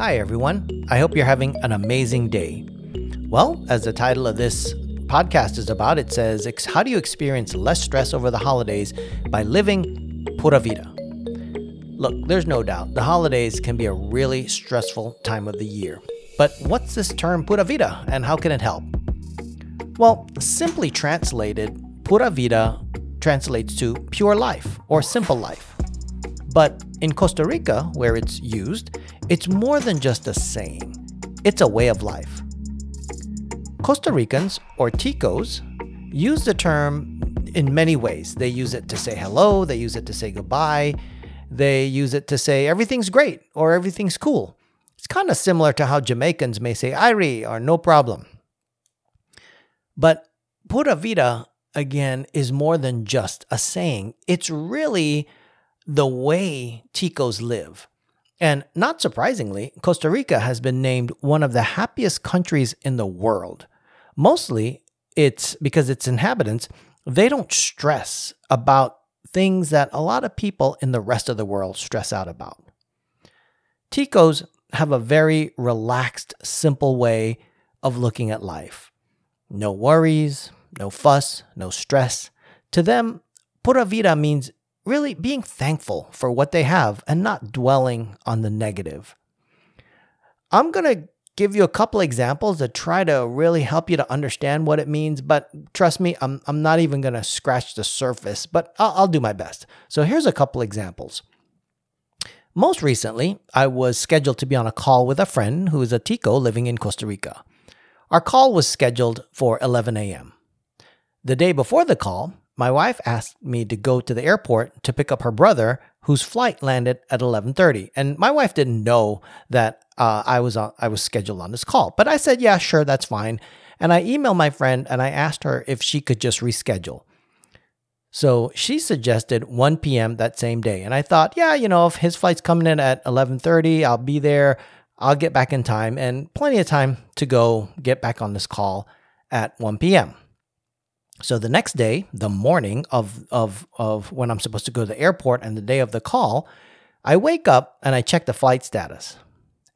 Hi, everyone. I hope you're having an amazing day. Well, as the title of this podcast is about, it says, How do you experience less stress over the holidays by living pura vida? Look, there's no doubt the holidays can be a really stressful time of the year. But what's this term pura vida and how can it help? Well, simply translated, pura vida translates to pure life or simple life. But in Costa Rica, where it's used, it's more than just a saying, it's a way of life. Costa Ricans, or Ticos, use the term in many ways. They use it to say hello, they use it to say goodbye, they use it to say everything's great or everything's cool. It's kind of similar to how Jamaicans may say Irie or no problem. But pura vida, again, is more than just a saying. It's really the way Ticos live. And not surprisingly, Costa Rica has been named one of the happiest countries in the world. Mostly it's because its inhabitants, they don't stress about things that a lot of people in the rest of the world stress out about. Ticos have a very relaxed, simple way of looking at life. No worries, no fuss, no stress. To them, pura vida means really being thankful for what they have and not dwelling on the negative. I'm going to give you a couple examples that try to really help you to understand what it means, but trust me, I'm, I'm not even going to scratch the surface, but I'll, I'll do my best. So here's a couple examples. Most recently, I was scheduled to be on a call with a friend who is a Tico living in Costa Rica. Our call was scheduled for 11 a.m. The day before the call, my wife asked me to go to the airport to pick up her brother whose flight landed at 11:30 and my wife didn't know that uh, I was on, I was scheduled on this call. But I said yeah sure that's fine. And I emailed my friend and I asked her if she could just reschedule. So she suggested 1 p.m. that same day. And I thought yeah you know if his flight's coming in at 11:30 I'll be there. I'll get back in time and plenty of time to go get back on this call at 1 p.m. So the next day, the morning of, of, of when I'm supposed to go to the airport and the day of the call, I wake up and I check the flight status.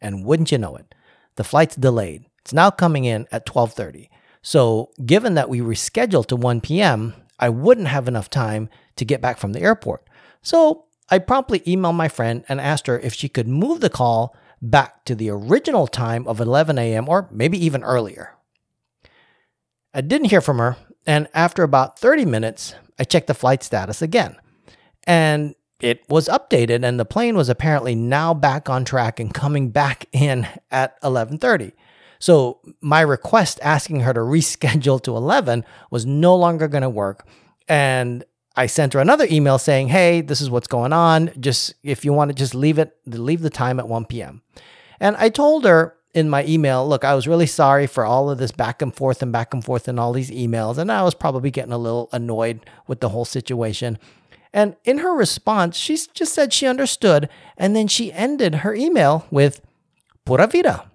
And wouldn't you know it, the flight's delayed. It's now coming in at 12:30. So, given that we rescheduled to 1 p.m., I wouldn't have enough time to get back from the airport. So, I promptly emailed my friend and asked her if she could move the call back to the original time of 11 a.m. or maybe even earlier. I didn't hear from her and after about 30 minutes, I checked the flight status again. And it was updated and the plane was apparently now back on track and coming back in at 11:30. So my request asking her to reschedule to 11 was no longer going to work and I sent her another email saying, "Hey, this is what's going on. Just if you want to just leave it leave the time at 1 p.m." And I told her in my email, look, I was really sorry for all of this back and forth and back and forth and all these emails. And I was probably getting a little annoyed with the whole situation. And in her response, she just said she understood. And then she ended her email with pura vida.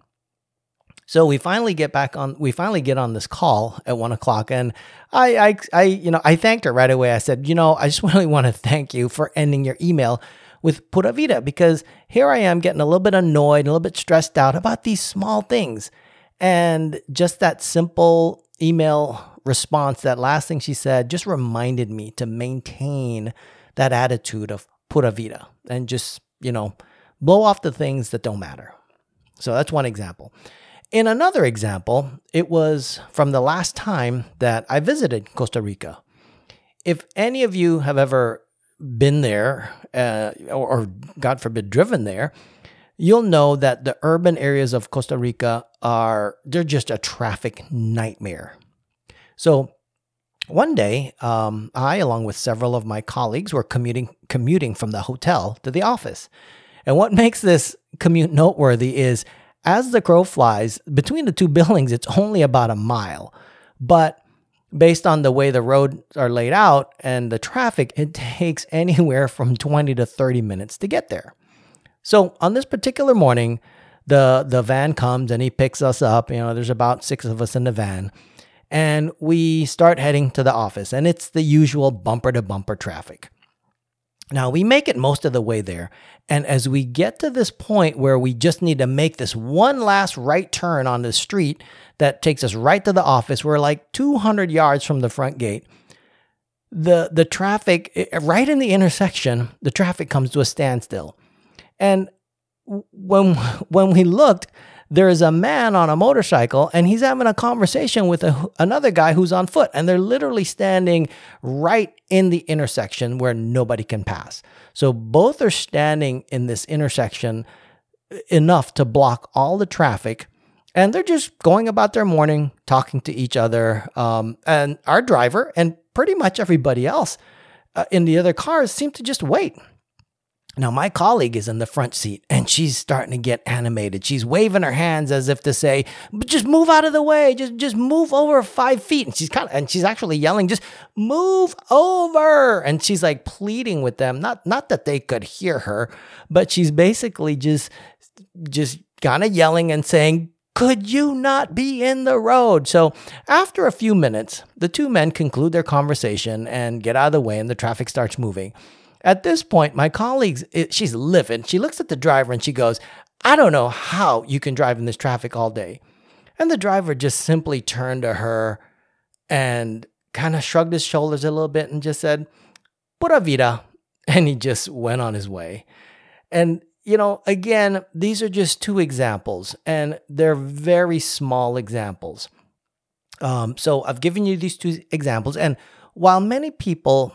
So we finally get back on, we finally get on this call at one o'clock. And I, I, I, you know, I thanked her right away. I said, you know, I just really want to thank you for ending your email with Pura Vida because here I am getting a little bit annoyed, a little bit stressed out about these small things. And just that simple email response, that last thing she said, just reminded me to maintain that attitude of Pura Vida and just, you know, blow off the things that don't matter. So that's one example. In another example, it was from the last time that I visited Costa Rica. If any of you have ever been there uh, or, or, God forbid, driven there, you'll know that the urban areas of Costa Rica are they're just a traffic nightmare. So one day, um, I, along with several of my colleagues, were commuting commuting from the hotel to the office. And what makes this commute noteworthy is as the crow flies, between the two buildings, it's only about a mile. But based on the way the roads are laid out and the traffic, it takes anywhere from 20 to 30 minutes to get there. So on this particular morning, the the van comes and he picks us up. You know, there's about six of us in the van. And we start heading to the office, and it's the usual bumper to bumper traffic. Now we make it most of the way there. And as we get to this point where we just need to make this one last right turn on the street that takes us right to the office, we're like 200 yards from the front gate. The, the traffic, eh, right in the intersection, the traffic comes to a standstill. And when, when we looked, there is a man on a motorcycle and he's having a conversation with a, another guy who's on foot and they're literally standing right in the intersection where nobody can pass. So both are standing in this intersection enough to block all the traffic and they're just going about their morning talking to each other um, and our driver and pretty much everybody else uh, in the other cars seem to just wait now, my colleague is in the front seat and she's starting to get animated. She's waving her hands as if to say, just move out of the way. Just, just move over five feet. And she's kind of, and she's actually yelling, just move over. And she's like pleading with them. Not, not that they could hear her, but she's basically just, just kind of yelling and saying, could you not be in the road? So, after a few minutes, the two men conclude their conversation and get out of the way, and the traffic starts moving. At this point, my colleagues, she's livid. She looks at the driver and she goes, I don't know how you can drive in this traffic all day. And the driver just simply turned to her and kind of shrugged his shoulders a little bit and just said, Pura vida. And he just went on his way. And, you know, again, these are just two examples, and they're very small examples. Um, so I've given you these two examples. And while many people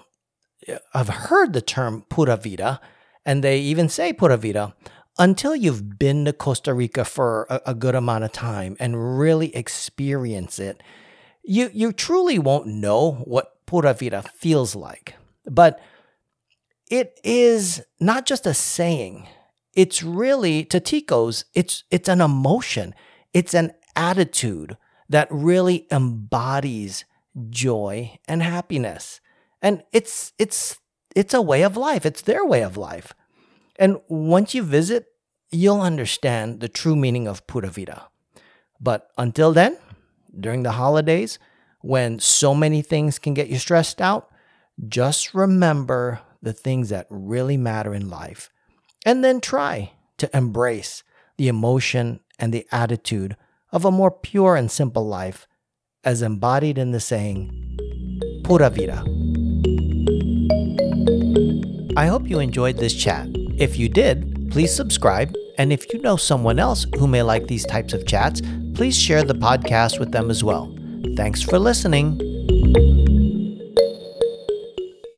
have heard the term pura vida, and they even say pura vida, until you've been to Costa Rica for a, a, good amount of time and really experience it, you you truly won't know what pura vida feels like. But it is not just a saying. It's really to Ticos, it's it's an emotion. It's an attitude that really embodies joy and happiness. And it's it's it's a way of life. It's their way of life. And once you visit, you'll understand the true meaning of Pura Vida. But until then, during the holidays, when so many things can get you stressed out, just remember the things that really matter in life. And then try to embrace the emotion and the attitude of a more pure and simple life as embodied in the saying, Pura Vida. I hope you enjoyed this chat. If you did, please subscribe. And if you know someone else who may like these types of chats, please share the podcast with them as well. Thanks for listening.